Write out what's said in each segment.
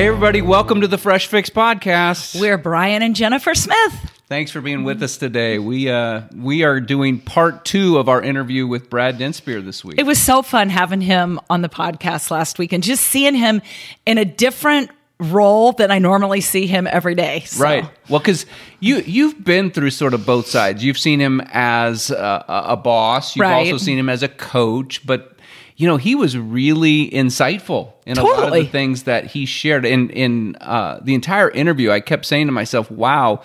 Hey, everybody, welcome to the Fresh Fix podcast. We're Brian and Jennifer Smith. Thanks for being with us today. We uh, we are doing part two of our interview with Brad Dienstbier this week. It was so fun having him on the podcast last week and just seeing him in a different role than I normally see him every day. So. Right. Well, because you you've been through sort of both sides. You've seen him as a, a boss. You've Right. also seen him as a coach. But you know, he was really insightful in a lot of the things that he shared. In in uh, the entire interview, I kept saying to myself, "Wow."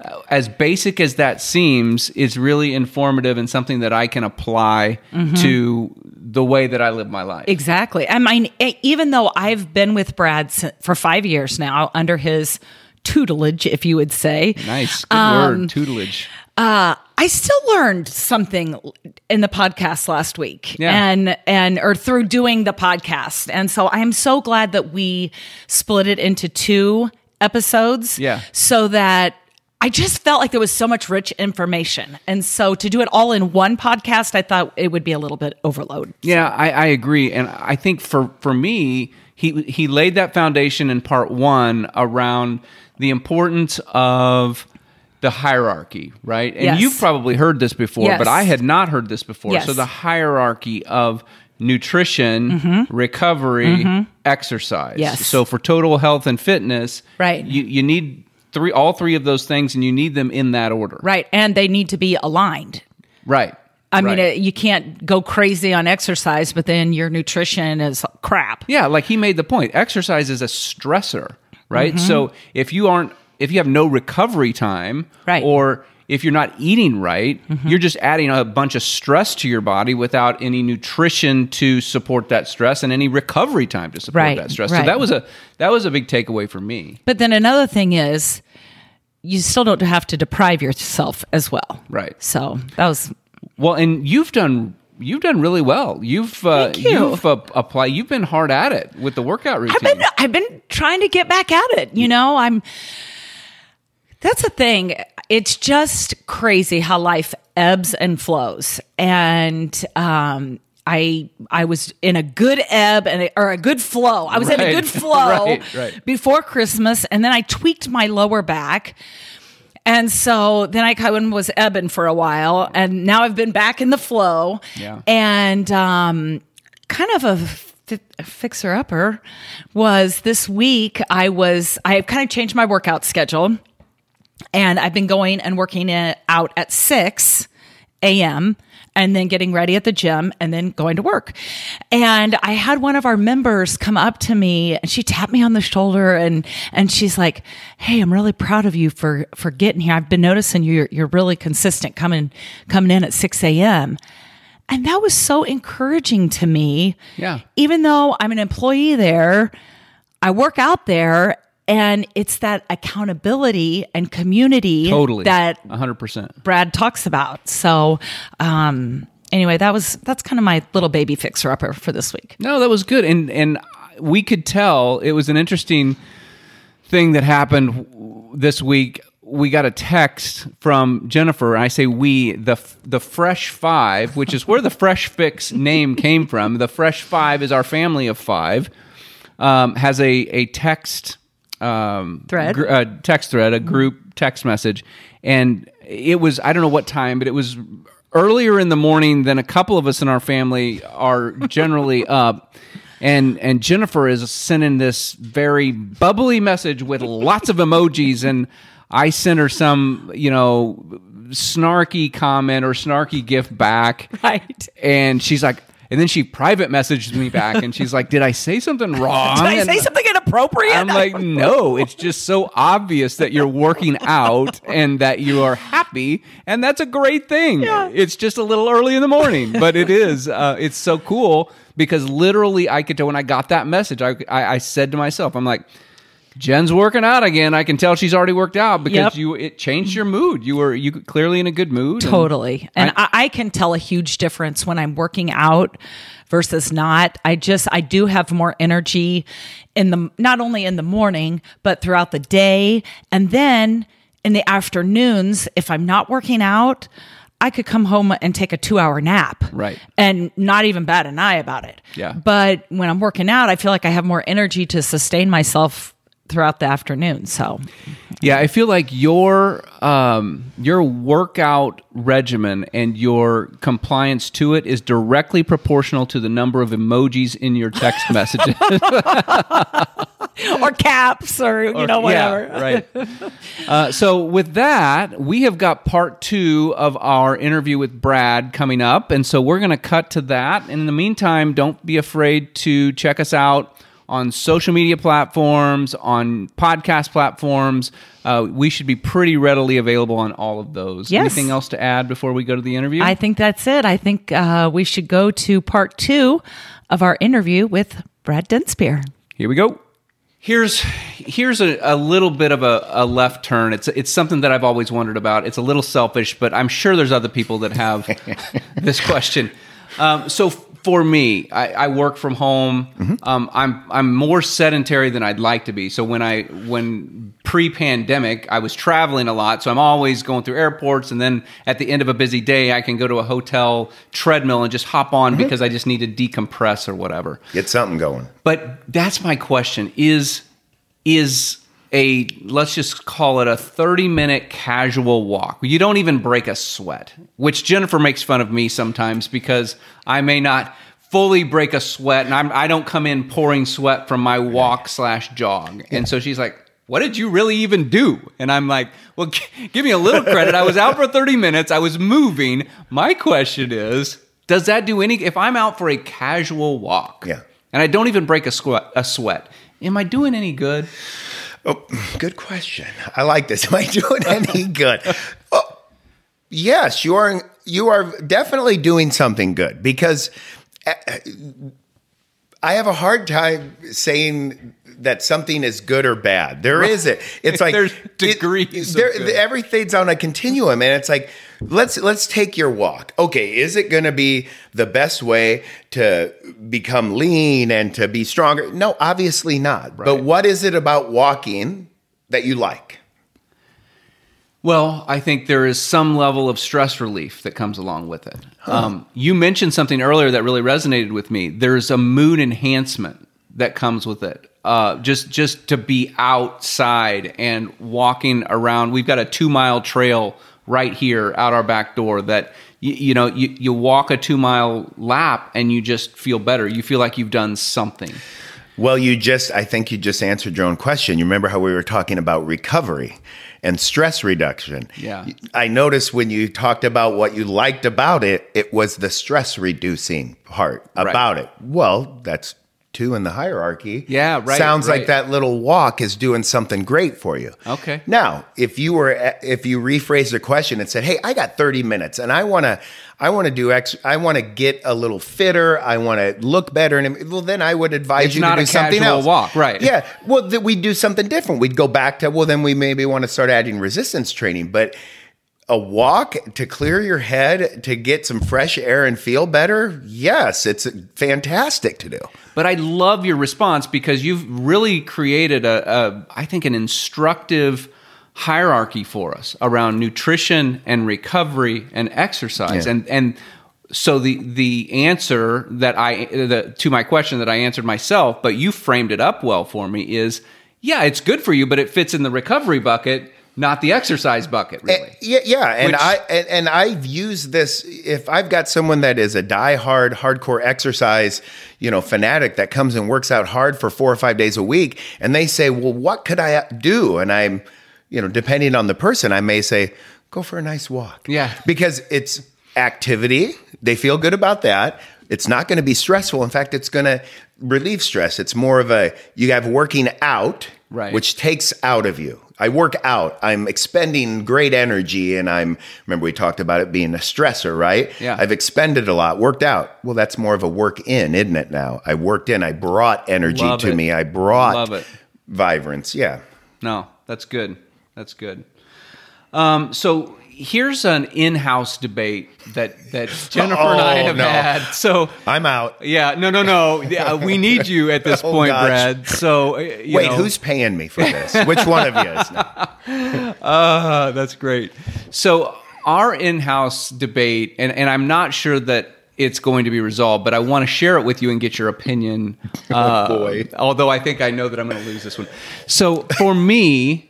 uh, As basic as that seems, is really informative and something that I can apply Mm-hmm. to the way that I live my life. Exactly. I mean, even though I've been with Brad for five years now under his tutelage, if you would say, Nice, good Um, word, tutelage. uh, I still learned something in the podcast last week, Yeah. and and or through doing the podcast, and so I'm so glad that we split it into two episodes, Yeah. so that. I just felt like there was so much rich information. And so to do it all in one podcast, I thought it would be a little bit overload. Yeah, I, I agree, and I think for for me, he he laid that foundation in part one around the importance of the hierarchy, right? And Yes. you've probably heard this before, Yes. but I had not heard this before. Yes. So the hierarchy of nutrition, recovery, exercise. Mm-hmm. Yes. So for total health and fitness, Right. You you need three all three of those things, and you need them in that order. Right. And they need to be aligned. Right. I mean, Right. uh, you can't go crazy on exercise, but then your nutrition is crap. Yeah, like he made the point. Exercise is a stressor, right? Mm-hmm. So if you aren't, if you have no recovery time, Right. Mm-hmm. or if you're not eating right, you're just adding a bunch of stress to your body without any nutrition to support that stress and any recovery time to support Right, that stress. So that was a that was a big takeaway for me. But then another thing is, you still don't have to deprive yourself as well. Right. So that was Well, and you've done you've done really well. You've uh, Thank you. have uh, applied. You've been hard at it with the workout routine. I've been I've been trying to get back at it. You know, I'm. That's the thing. It's just crazy how life ebbs and flows, and um, I I was in a good ebb and a, or a good flow. I was in a good flow Right, right. before Christmas, and then I tweaked my lower back. And so then I kind of was ebbing for a while, and now I've been back in the flow. Yeah. And um, kind of a, a fixer upper was this week. I was I kind of changed my workout schedule, and I've been going and working it out at six a.m. and then getting ready at the gym and then going to work. And I had one of our members come up to me and she tapped me on the shoulder and and she's like, "Hey, I'm really proud of you for for getting here. I've been noticing you're you're really consistent coming coming in at six a.m." And that was so encouraging to me. Yeah. Even though I'm an employee there, I work out there and it's that accountability and community totally that hundred percent. Brad talks about. So, um, anyway, that was that's kind of my little baby fixer upper for this week. No, that was good, and and we could tell it was an interesting thing that happened this week. We got a text from Jennifer. And I say we the the Fresh Five, which is where the Fresh Fix name came from. The Fresh Five is our family of five. Um, has a a text um, Thread. gr- uh, text thread, a group text message, and it was I don't know what time, but it was earlier in the morning than a couple of us in our family are generally up. And and Jennifer is sending this very bubbly message with lots of emojis, and I sent her some, you know, snarky comment or snarky gift back, Right. and she's like, and then she private messaged me back, and she's like, "Did I say something wrong?" Did I And- say something inappropriate? I'm like, no, it's just so obvious that you're working out and that you are happy, and that's a great thing. It's just a little early in the morning, but it is. Uh, it's so cool because literally, I could tell when I got that message, I, I, I said to myself, I'm like. Jen's working out again. I can tell she's already worked out because Yep. you it changed your mood. You were you clearly in a good mood. and- Totally. And I, I can tell a huge difference when I'm working out versus not. I just, I do have more energy in the, not only in the morning, but throughout the day. And then in the afternoons, if I'm not working out, I could come home and take a two hour nap. Right. And not even bat an eye about it. Yeah. But when I'm working out, I feel like I have more energy to sustain myself throughout the afternoon. So Yeah, I feel like your um, your workout regimen and your compliance to it is directly proportional to the number of emojis in your text messages. or caps or you know whatever. Yeah, right. Uh, so with that, we have got part two of our interview with Brad coming up, and so we're going to cut to that. And in the meantime, don't be afraid to check us out on social media platforms, on podcast platforms. Uh, we should be pretty readily available on all of those. Yes. Anything else to add before we go to the interview? I think that's it. I think uh, we should go to part two of our interview with Brad Dienstbier. Here we go. Here's here's a, a little bit of a, a left turn. It's it's something that I've always wondered about. It's a little selfish, but I'm sure there's other people that have this question. Um, so for me, I, I work from home. Um, I'm I'm more sedentary than I'd like to be. So when I when pre-pandemic, I was traveling a lot. So I'm always going through airports, and then at the end of a busy day, I can go to a hotel treadmill and just hop on because I just need to decompress or whatever. Get something going. But that's my question is is a let's just call it a 30 minute casual walk. You don't even break a sweat, which Jennifer makes fun of me sometimes because I may not fully break a sweat and I'm I don't come in pouring sweat from my walk slash jog. And so she's like, what did you really even do? And I'm like, well, g- give me a little credit. I was out for 30 minutes. I was moving. My question is, does that do any, if I'm out for a casual walk Yeah. and I don't even break a sweat, a sweat, am I doing any good? Oh, good question. I like this. Am I doing any good? Oh, yes, you are. You are definitely doing something good because uh, I have a hard time saying that something is good or bad. There it. It's like There's it- degrees of there- everything's on a continuum, and it's like let's let's take your walk. Okay, is it going to be the best way to become lean and to be stronger? No, obviously not. But what is it about walking that you like? Well, I think there is some level of stress relief that comes along with it. Um, you mentioned something earlier that really resonated with me. There's a mood enhancement that comes with it. Uh, just just to be outside and walking around. We've got a two mile trail right here out our back door that you, you know you, you walk a two mile lap and you just feel better. You feel like you've done something. Well, you just, I think you just answered your own question. You remember how we were talking about recovery and stress reduction? Yeah. I noticed when you talked about what you liked about it, it was the stress reducing part about it. Well, that's two in the hierarchy. Yeah, right, Sounds right. like that little walk is doing something great for you. Okay. Now, if you were if you rephrase the question and said, "Hey, I got 30 minutes and I want to I want to do X I want to get a little fitter, I want to look better and well then I would advise It's you not to do something else. walk, right. Yeah. Well, th- we'd do something different. We'd go back to well then we maybe want to start adding resistance training, but a walk to clear your head to get some fresh air and feel better yes it's fantastic to do But I love your response because you've really created a, a I think, an instructive hierarchy for us around nutrition and recovery and exercise. Yeah. And and so the the answer that I the, to my question that I answered myself, but you framed it up well for me is yeah, it's good for you, but it fits in the recovery bucket, not the exercise bucket, really. Uh, yeah, yeah, and Which- I and, and I've used this. If I've got someone that is a die-hard, hardcore exercise, you know, fanatic that comes and works out hard for four or five days a week, and they say, "Well, what could I do?" and I'm, you know, depending on the person, I may say, "Go for a nice walk." Yeah. because it's activity. They feel good about that. It's not going to be stressful. In fact, it's going to relieve stress. It's more of a you have working out, Right. which takes out of you. I work out. I'm expending great energy, and I'm remember we talked about it being a stressor, right? Yeah. I've expended a lot, worked out. Well, that's more of a work in, isn't it? Now I worked in. I brought energy Love to it. me. I brought Love it. vibrance. Yeah. No, that's good. That's good. Um, so here's an in-house debate that that Jennifer and I Oh, have no. had. So I'm out. yeah, no, no, no. Yeah, we need you at this Oh, point, gosh. Brad. So uh, you Wait, know- who's paying me for this? Which one of you is? Uh, that's great. So our in-house debate, and, and I'm not sure that it's going to be resolved. But I want to share it with you and get your opinion. Uh, boy. Although I think I know that I'm going to lose this one. So for me,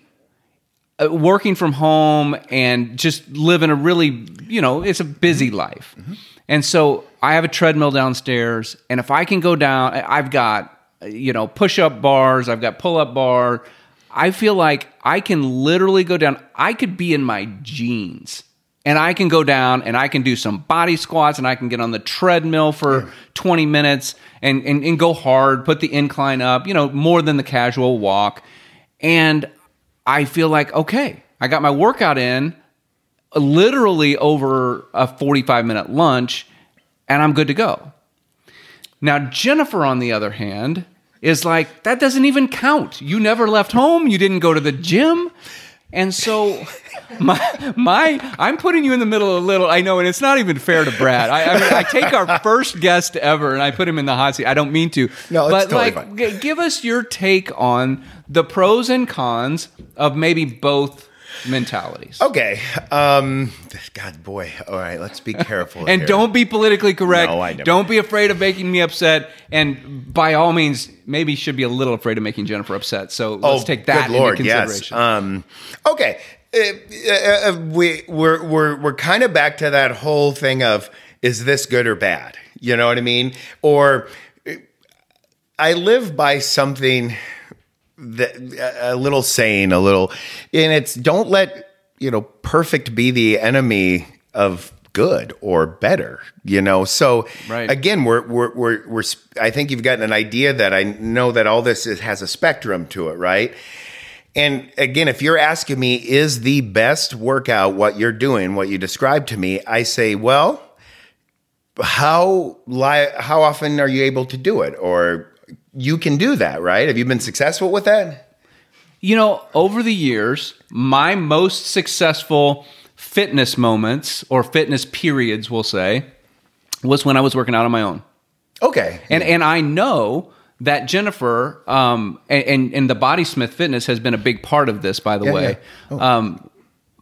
uh, working from home and just living a really, you know, it's a busy life. And so I have a treadmill downstairs, and if I can go down, I've got, you know, push up bars, I've got pull up bar. I feel like I can literally go down. I could be in my jeans and I can go down and I can do some body squats and I can get on the treadmill for 20 minutes and, and, and go hard, put the incline up, you know, more than the casual walk. And I feel like, okay, I got my workout in literally over a 45 minute lunch and I'm good to go. Now, Jennifer, on the other hand, is like, that doesn't even count. You never left home, you didn't go to the gym. And so, my, my, I'm putting you in the middle of a little. I know, and it's not even fair to Brad. I, I mean, I take our first guest ever and I put him in the hot seat. I don't mean to. No, it's but totally like, fine. g- give us your take on the pros and cons of maybe both mentalities. Okay. Um, God, boy. All right. Let's be careful. And here. don't be politically correct. No, I never- Don't be afraid of making me upset. And by all means, maybe should be a little afraid of making Jennifer upset. So let's take that Oh, good Lord, into yes. consideration. Um, okay, uh, uh, uh, we we're we're we're kind of back to that whole thing of is this good or bad? You know what I mean? Or uh, I live by something that a little saying, a little, and it's don't let you know perfect be the enemy of good or better you know? So Right. again we're we're we're, we're i think you've gotten an idea that i know that all this is, has a spectrum to it right? And again if you're asking me is the best workout what you're doing what you described to me i say well how li- how often are you able to do it? Or you can do that right have you been successful with that you know, over the years, my most successful fitness moments or fitness periods, we'll say, was when I was working out on my own. okay And and I know that Jennifer um, and, and the Bodysmith Fitness has been a big part of this. By the Yeah, way, yeah. Oh. um,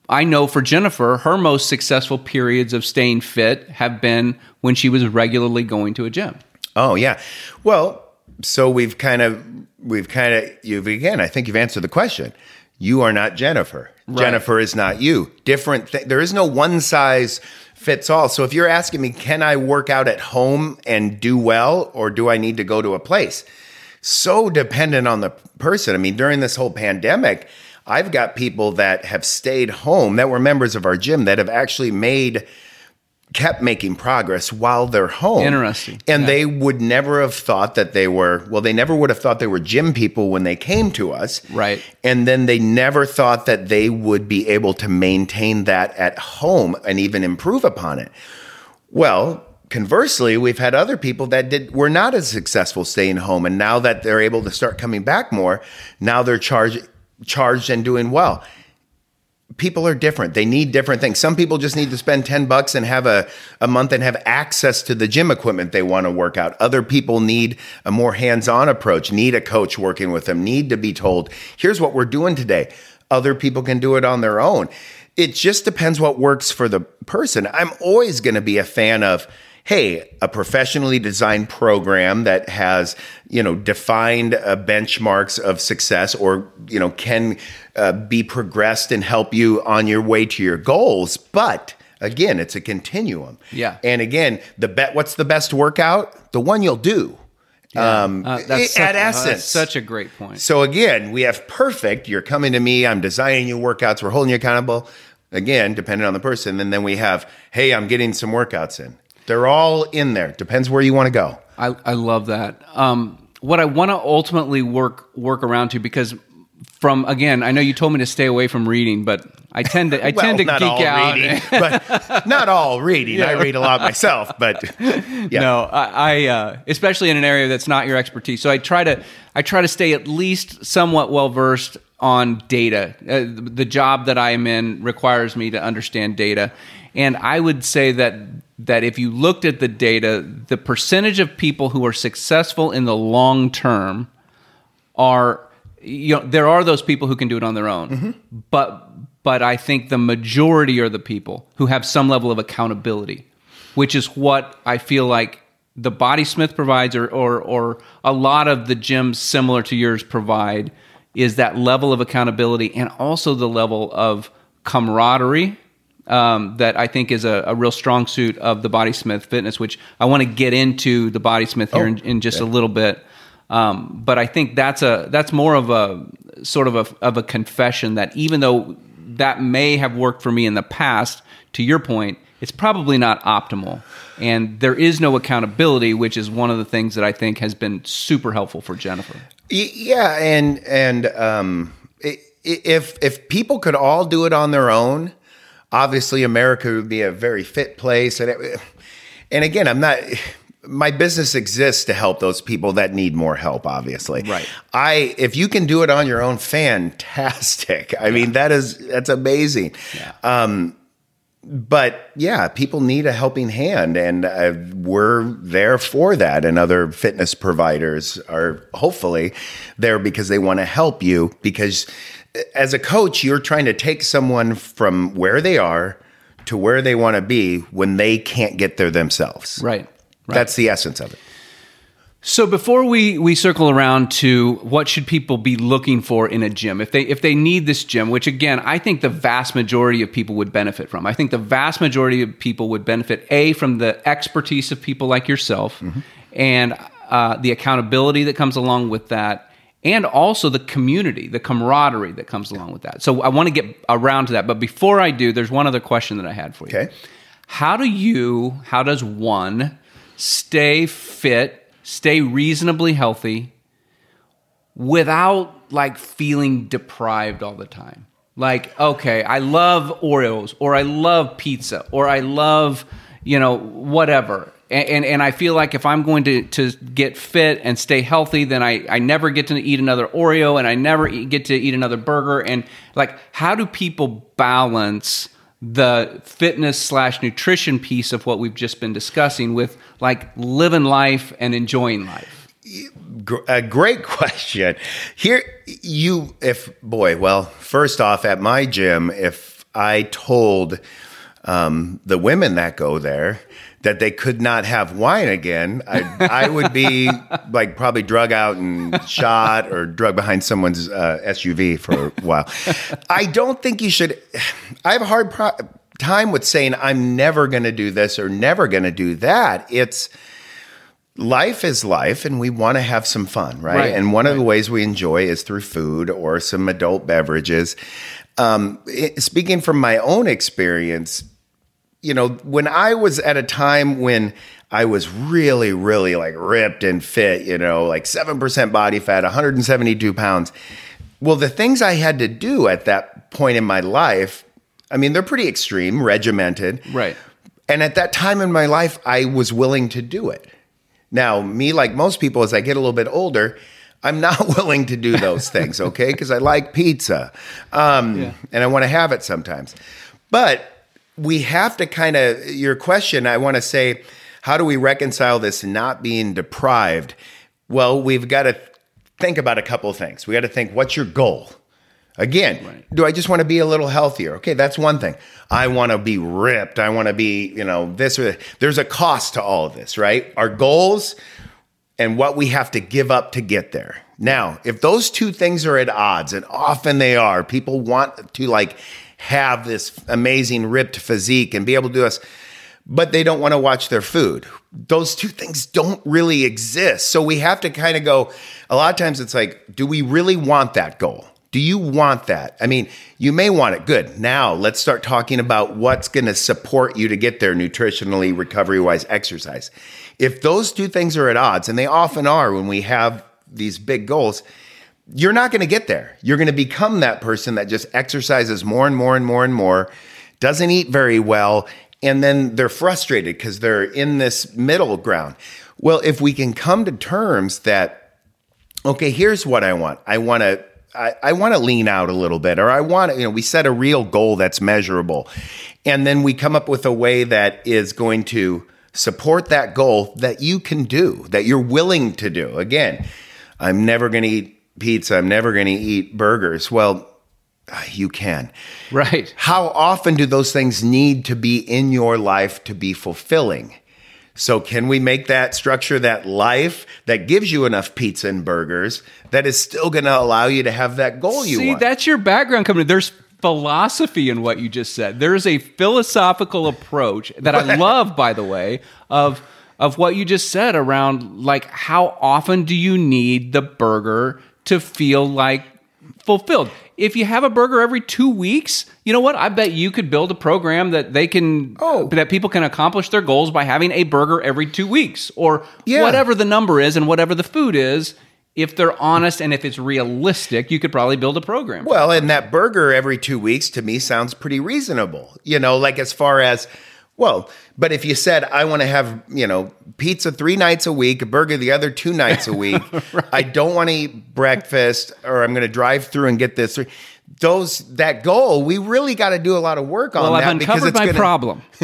I know for Jennifer, her most successful periods of staying fit have been when she was regularly going to a gym. Oh yeah. Well, so we've kind of we've kind of you've again. I think you've answered the question. You are not Jennifer. Jennifer is not you. Different. Th- there is no one size fits all. So if you're asking me, can I work out at home and do well, or do I need to go to a place? So dependent on the person. I mean, during this whole pandemic, I've got people that have stayed home that were members of our gym that have actually made kept making progress while they're home. Interesting. And they would never have thought that they were, well, they never would have thought they were gym people when they came to us. Right. And then they never thought that they would be able to maintain that at home and even improve upon it. Well, conversely, we've had other people that did were not as successful staying home, and now that they're able to start coming back more, now they're charged charged and doing well. People are different. They need different things. Some people just need to spend 10 bucks and have a, a month and have access to the gym equipment they want to work out. Other people need a more hands-on approach, need a coach working with them, need to be told, here's what we're doing today. Other people can do it on their own. It just depends what works for the person. I'm always going to be a fan of hey, a professionally designed program that has, you know, defined uh, benchmarks of success or, you know, can uh, be progressed and help you on your way to your goals. But again, it's a continuum. Yeah. And again, the bet, what's the best workout? The one you'll do. Um, Uh, that's such, at uh, that's essence. such a great point. So again, we have perfect. You're coming to me. I'm designing your workouts. We're holding you accountable. Again, depending on the person. And then we have, hey, I'm getting some workouts in. They're all in there. Depends where you want to go. I, I love that. Um, what I want to ultimately work work around to because from again, I know you told me to stay away from reading, but I tend to I Well, tend to not geek all out. reading, but not all reading. I read a lot myself, but yeah. No, I, I uh, especially in an area that's not your expertise. So I try to I try to stay at least somewhat well versed on data. Uh, the job that I am in requires me to understand data, and I would say that that if you looked at the data, the percentage of people who are successful in the long term are you know there are those people who can do it on their own. Mm-hmm. But but i think the majority are the people who have some level of accountability which is what I feel like the Bodysmith provides, or or, or a lot of the gyms similar to yours provide, is that level of accountability and also the level of camaraderie um, that I think is a, a, real strong suit of the Bodysmith Fitness, which I want to get into the Bodysmith here oh, in, in, just a little bit. Um, but I think that's a that's more of a sort of a of a confession that even though that may have worked for me in the past, to your point, it's probably not optimal. And there is no accountability, which is one of the things that I think has been super helpful for Jennifer. Yeah, and and um, if if people could all do it on their own, obviously America would be a very fit place. And it, and again, I'm not. My business exists to help those people that need more help. Obviously, right. I if you can do it on your own, fantastic. I yeah. mean, that is that's amazing. Yeah. Um, but yeah, people need a helping hand, and uh, we're there for that. And other fitness providers are hopefully there because they want to help you. Because as a coach, you're trying to take someone from where they are to where they want to be when they can't get there themselves. Right. right. That's the essence of it. So before we we circle around to what should people be looking for in a gym if they if they need this gym which again I think the vast majority of people would benefit from I think the vast majority of people would benefit a from the expertise of people like yourself mm-hmm. and uh, the accountability that comes along with that and also the community the camaraderie that comes along with that. So I want to get around to that but before I do there's one other question that I had for you. Okay. How do you how does one stay fit stay reasonably healthy without like feeling deprived all the time. Like, okay, I love Oreos or I love pizza or I love, you know, whatever. And, and, and, I feel like if I'm going to, to get fit and stay healthy, then I, I never get to eat another Oreo and I never eat, get to eat another burger. And like, how do people balance the fitness slash nutrition piece of what we've just been discussing with like living life and enjoying life? A great question. Here, you, if boy, well, first off, at my gym, if I told um, the women that go there that they could not have wine again, I, I would be like probably drug out and shot or drug behind someone's uh, SUV for a while. I don't think you should. I have a hard pro- time with saying I'm never going to do this or never going to do that. It's life is life and we want to have some fun, right? right and one right. of the ways we enjoy is through food or some adult beverages. Um, speaking from my own experience, you know, when I was at a time when I was really, really like ripped and fit, you know, like 7% body fat, 172 pounds. Well, the things I had to do at that point in my life, I mean, they're pretty extreme, regimented. Right. And at that time in my life, I was willing to do it. Now, me, like most people, as I get a little bit older, I'm not willing to do those things, okay? Because I like pizza um, yeah. and I want to have it sometimes. But we have to kind of, your question, I want to say, how do we reconcile this not being deprived? Well, we've got to think about a couple of things. We got to think, what's your goal? Again, right. do I just want to be a little healthier? Okay, that's one thing. I want to be ripped. I want to be, you know, this or there's a cost to all of this, right? Our goals and what we have to give up to get there. Now, if those two things are at odds, and often they are, people want to like have this amazing ripped physique and be able to do this, but they don't want to watch their food. Those two things don't really exist. So we have to kind of go, a lot of times it's like, do we really want that goal? Do you want that? I mean, you may want it. Good. Now let's start talking about what's going to support you to get there nutritionally, recovery wise, exercise. If those two things are at odds, and they often are when we have these big goals, you're not going to get there. You're going to become that person that just exercises more and more and more and more, doesn't eat very well, and then they're frustrated because they're in this middle ground. Well, if we can come to terms that, okay, here's what I want. I want to. I, I want to lean out a little bit, or I want to, you know, we set a real goal that's measurable. And then we come up with a way that is going to support that goal that you can do, that you're willing to do. Again, I'm never going to eat pizza. I'm never going to eat burgers. Well, uh, you can. Right. How often do those things need to be in your life to be fulfilling? So, can we make that structure, that life that gives you enough pizza and burgers, that is still going to allow you to have that goal you See, want? that's your background coming. in. There's philosophy in what you just said. There is a philosophical approach that I love, by the way, of of what you just said around like how often do you need the burger to feel like fulfilled? If you have a burger every two weeks, you know what? I bet you could build a program that they can Oh. that people can accomplish their goals by having a burger every two weeks or Yeah. whatever the number is and whatever the food is. If they're honest and if it's realistic, you could probably build a program. Well, and that burger every two weeks to me sounds pretty reasonable. You know, like as far as, well, but if you said, I want to have, you know, pizza three nights a week, a burger the other two nights a week, I don't want to eat breakfast or I'm going to drive through and get this. Those, that goal, we really got to do a lot of work on well, I've that because uncovered it's my gonna, problem.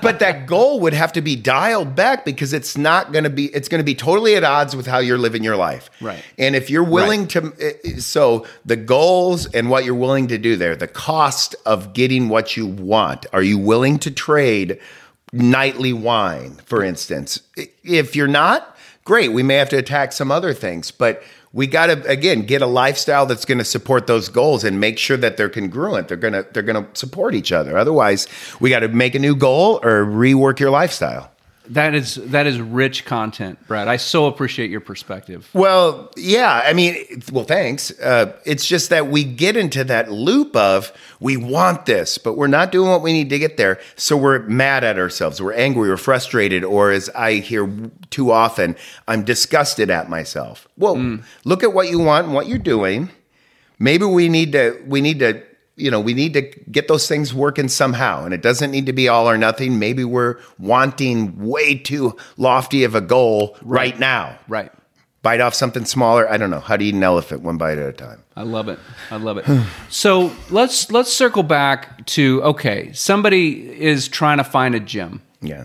but that goal would have to be dialed back because it's not going to be it's going to be totally at odds with how you're living your life. Right. and if you're willing to eh, so the goals and what you're willing to do there the cost of getting what you want. Are you willing to trade nightly wine for instance? If you're not great we may have to attack some other things but we got to again get a lifestyle that's going to support those goals and make sure that they're congruent. They're going to they're going to support each other. Otherwise we got to make a new goal or rework your lifestyle That is that is rich content, Brad. I so appreciate your perspective. Well, yeah. I mean, well, thanks. Uh, it's just that we get into that loop of we want this, but we're not doing what we need to get there. So we're mad at ourselves. We're angry. We're frustrated. Or as I hear too often, I'm disgusted at myself. Well, look at what you want and what you're doing. Maybe we need to, we need to, you know, we need to get those things working somehow. And it doesn't need to be all or nothing. Maybe we're wanting way too lofty of a goal right now Right. bite off something smaller. I don't know. How to eat an elephant one bite at a time. I love it. I love it. so let's let's circle back to okay. Somebody is trying to find a gym. Yeah.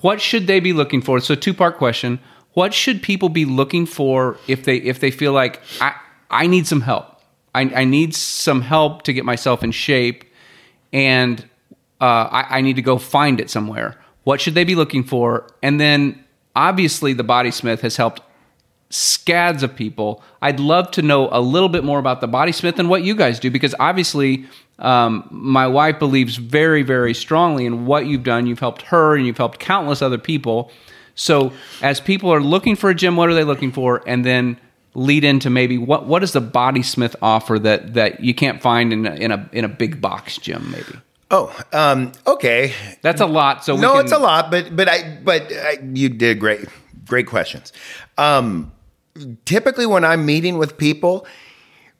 What should they be looking for? So two part question. What should people be looking for if they if they feel like I I need some help? I, I need some help to get myself in shape, and uh, I, I need to go find it somewhere. What should they be looking for? And then obviously the Bodysmith has helped scads of people. I'd love to know a little bit more about the Bodysmith and what you guys do because obviously um, my wife believes very, very strongly in what you've done. You've helped her and you've helped countless other people. So as people are looking for a gym, what are they looking for? And then lead into maybe what what does the Bodysmith offer that that you can't find in a, in a in a big box gym maybe. Oh, um, okay. That's a lot. So we No, can- it's a lot, but but I but I, you did great. Great questions. Um, typically, when I'm meeting with people,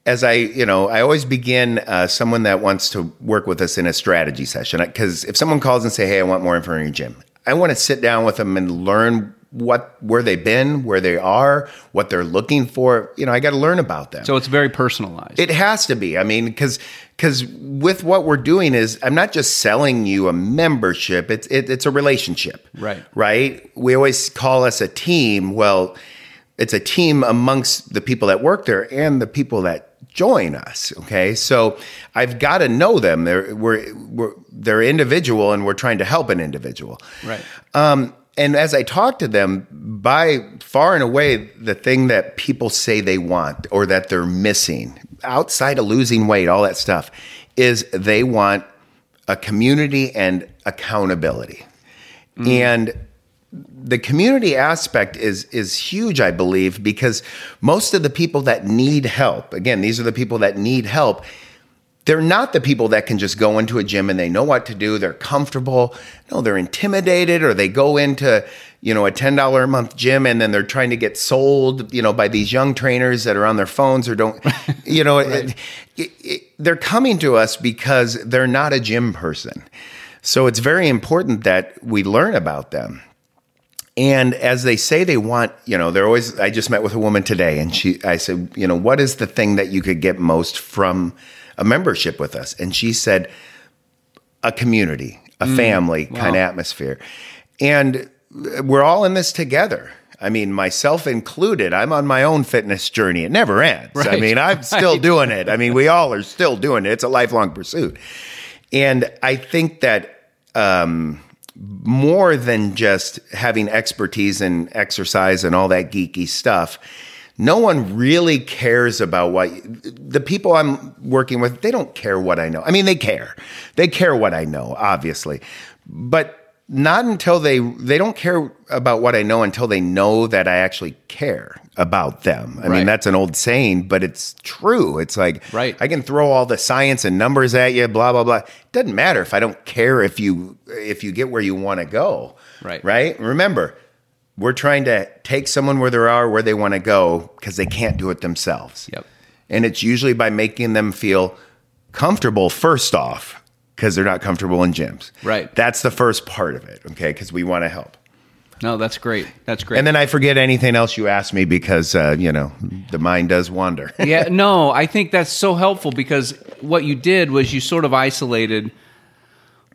as I you know, I always begin uh, someone that wants to work with us in a strategy session because if someone calls and say, "Hey, I want more info on your gym," I want to sit down with them and learn what where they've been, where they are, what they're looking for. You know, I got to learn about them. So it's very personalized. It has to be. I mean, because because with what we're doing is I'm not just selling you a membership. It's it, it's a relationship. Right. Right. We always call us a team. Well, it's a team amongst the people that work there and the people that join us. Okay. So I've got to know them. They're we're, we're they're individual and we're trying to help an individual. Right. Um, and as I talk to them, by far and away, the thing that people say they want or that they're missing, outside of losing weight, all that stuff, is they want a community and accountability. Mm. And the community aspect is is huge, I believe, because most of the people that need help, again, these are the people that need help. They're not the people that can just go into a gym and they know what to do. They're comfortable. No, they're intimidated, or they go into you know a ten dollar a month gym and then they're trying to get sold you know by these young trainers that are on their phones or don't you know it, it, it, they're coming to us because they're not a gym person. So it's very important that we learn about them. And as they say they want, you know, they're always I just met with a woman today and she I said, you know, what is the thing that you could get most from a membership with us? And she said a community, a family kind of atmosphere. And we're all in this together. I mean, myself included, I'm on my own fitness journey. It never ends. I mean, I'm still doing it. I mean, we all are still doing it. It's a lifelong pursuit. And I think that um, more than just having expertise in exercise and all that geeky stuff, no one really cares about what the people I'm working with, they don't care what I know. I mean, they care. They care what I know, obviously. But not until they they don't care about what I know until they know that I actually care about them. I Right. mean, that's an old saying, but it's true. It's like Right. I can throw all the science and numbers at you, blah blah blah. It doesn't matter if I don't care if you if you get where you want to go. Right. Right? Remember, we're trying to take someone where they are, where they want to go, because they can't do it themselves. Yep. And it's usually by making them feel comfortable first off, because they're not comfortable in gyms. Right. That's the first part of it. Okay. Because we want to help. No, that's great. That's great. And then I forget anything else you asked me because, uh, you know, the mind does wander. yeah, no, I think that's so helpful because what you did was you sort of isolated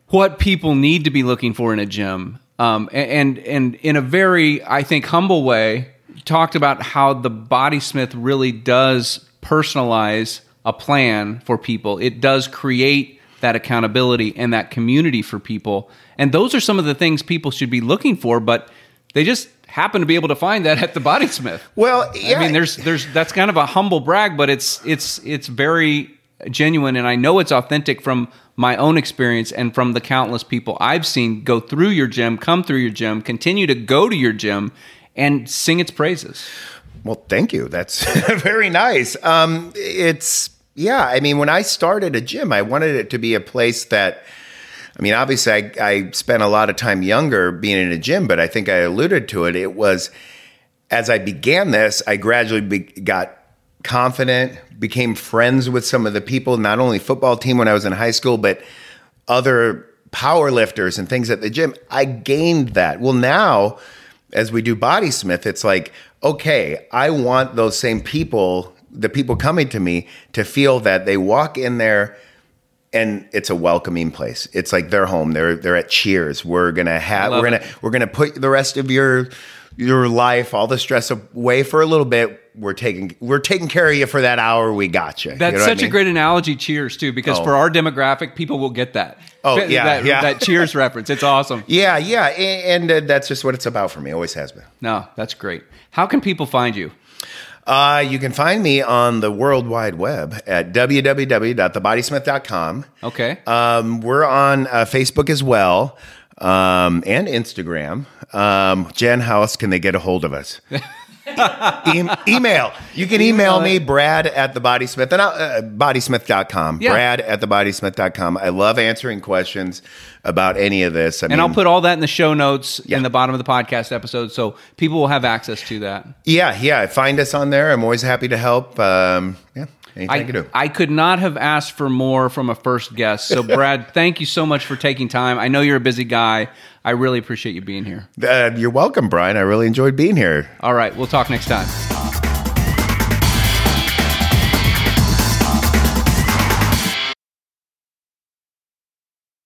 what people need to be looking for in a gym, um, and and in a very, I think, humble way, talked about how the Bodysmith really does personalize a plan for people. It does create that accountability and that community for people, and those are some of the things people should be looking for, but they just happen to be able to find that at the Bodysmith. Well, yeah. I mean, there's there's that's kind of a humble brag, but it's it's it's very genuine, and I know it's authentic from my own experience and from the countless people I've seen go through your gym, come through your gym, continue to go to your gym, and sing its praises. Well, thank you. That's very nice. Um, it's yeah. I mean, when I started a gym, I wanted it to be a place that. I mean, obviously, I, I spent a lot of time younger being in a gym, but I think I alluded to it. It was as I began this, I gradually be, got confident, became friends with some of the people, not only football team when I was in high school, but other power lifters and things at the gym. I gained that. Well, now as we do Bodysmith, it's like, okay, I want those same people, the people coming to me, to feel that they walk in there and it's a welcoming place. It's like their home. They're they're at Cheers. We're gonna have we're gonna it. we're gonna put the rest of your your life, all the stress away for a little bit. We're taking we're taking care of you for that hour. We got you. That's You know what I such a great analogy. Cheers too, because Oh. for our demographic, people will get that. Oh, yeah, that, yeah. that Cheers reference. It's awesome. Yeah, yeah, a- and, uh, that's just what it's about for me. Always has been. No, that's great. How can people find you? Uh, you can find me on the World Wide Web at www.thebodysmith.com. Okay. Um, we're on uh, Facebook as well um, and Instagram. Um, Jen, how else can they get a hold of us? E- email. You can email, Email me. Brad at the bodysmith and uh, bodysmith.com. Yeah. Brad at the bodysmith.com. I love answering questions about any of this. I and I'll put all that in the show notes Yeah. in the bottom of the podcast episode, so people will have access to that. yeah, yeah. Find us on there. I'm always happy to help. Um, yeah, anything I, can do. I could not have asked for more from a first guest. So, Brad, thank you so much for taking time. I know you're a busy guy. I really appreciate you being here. Uh, you're welcome, Brian. I really enjoyed being here. All right, we'll talk next time.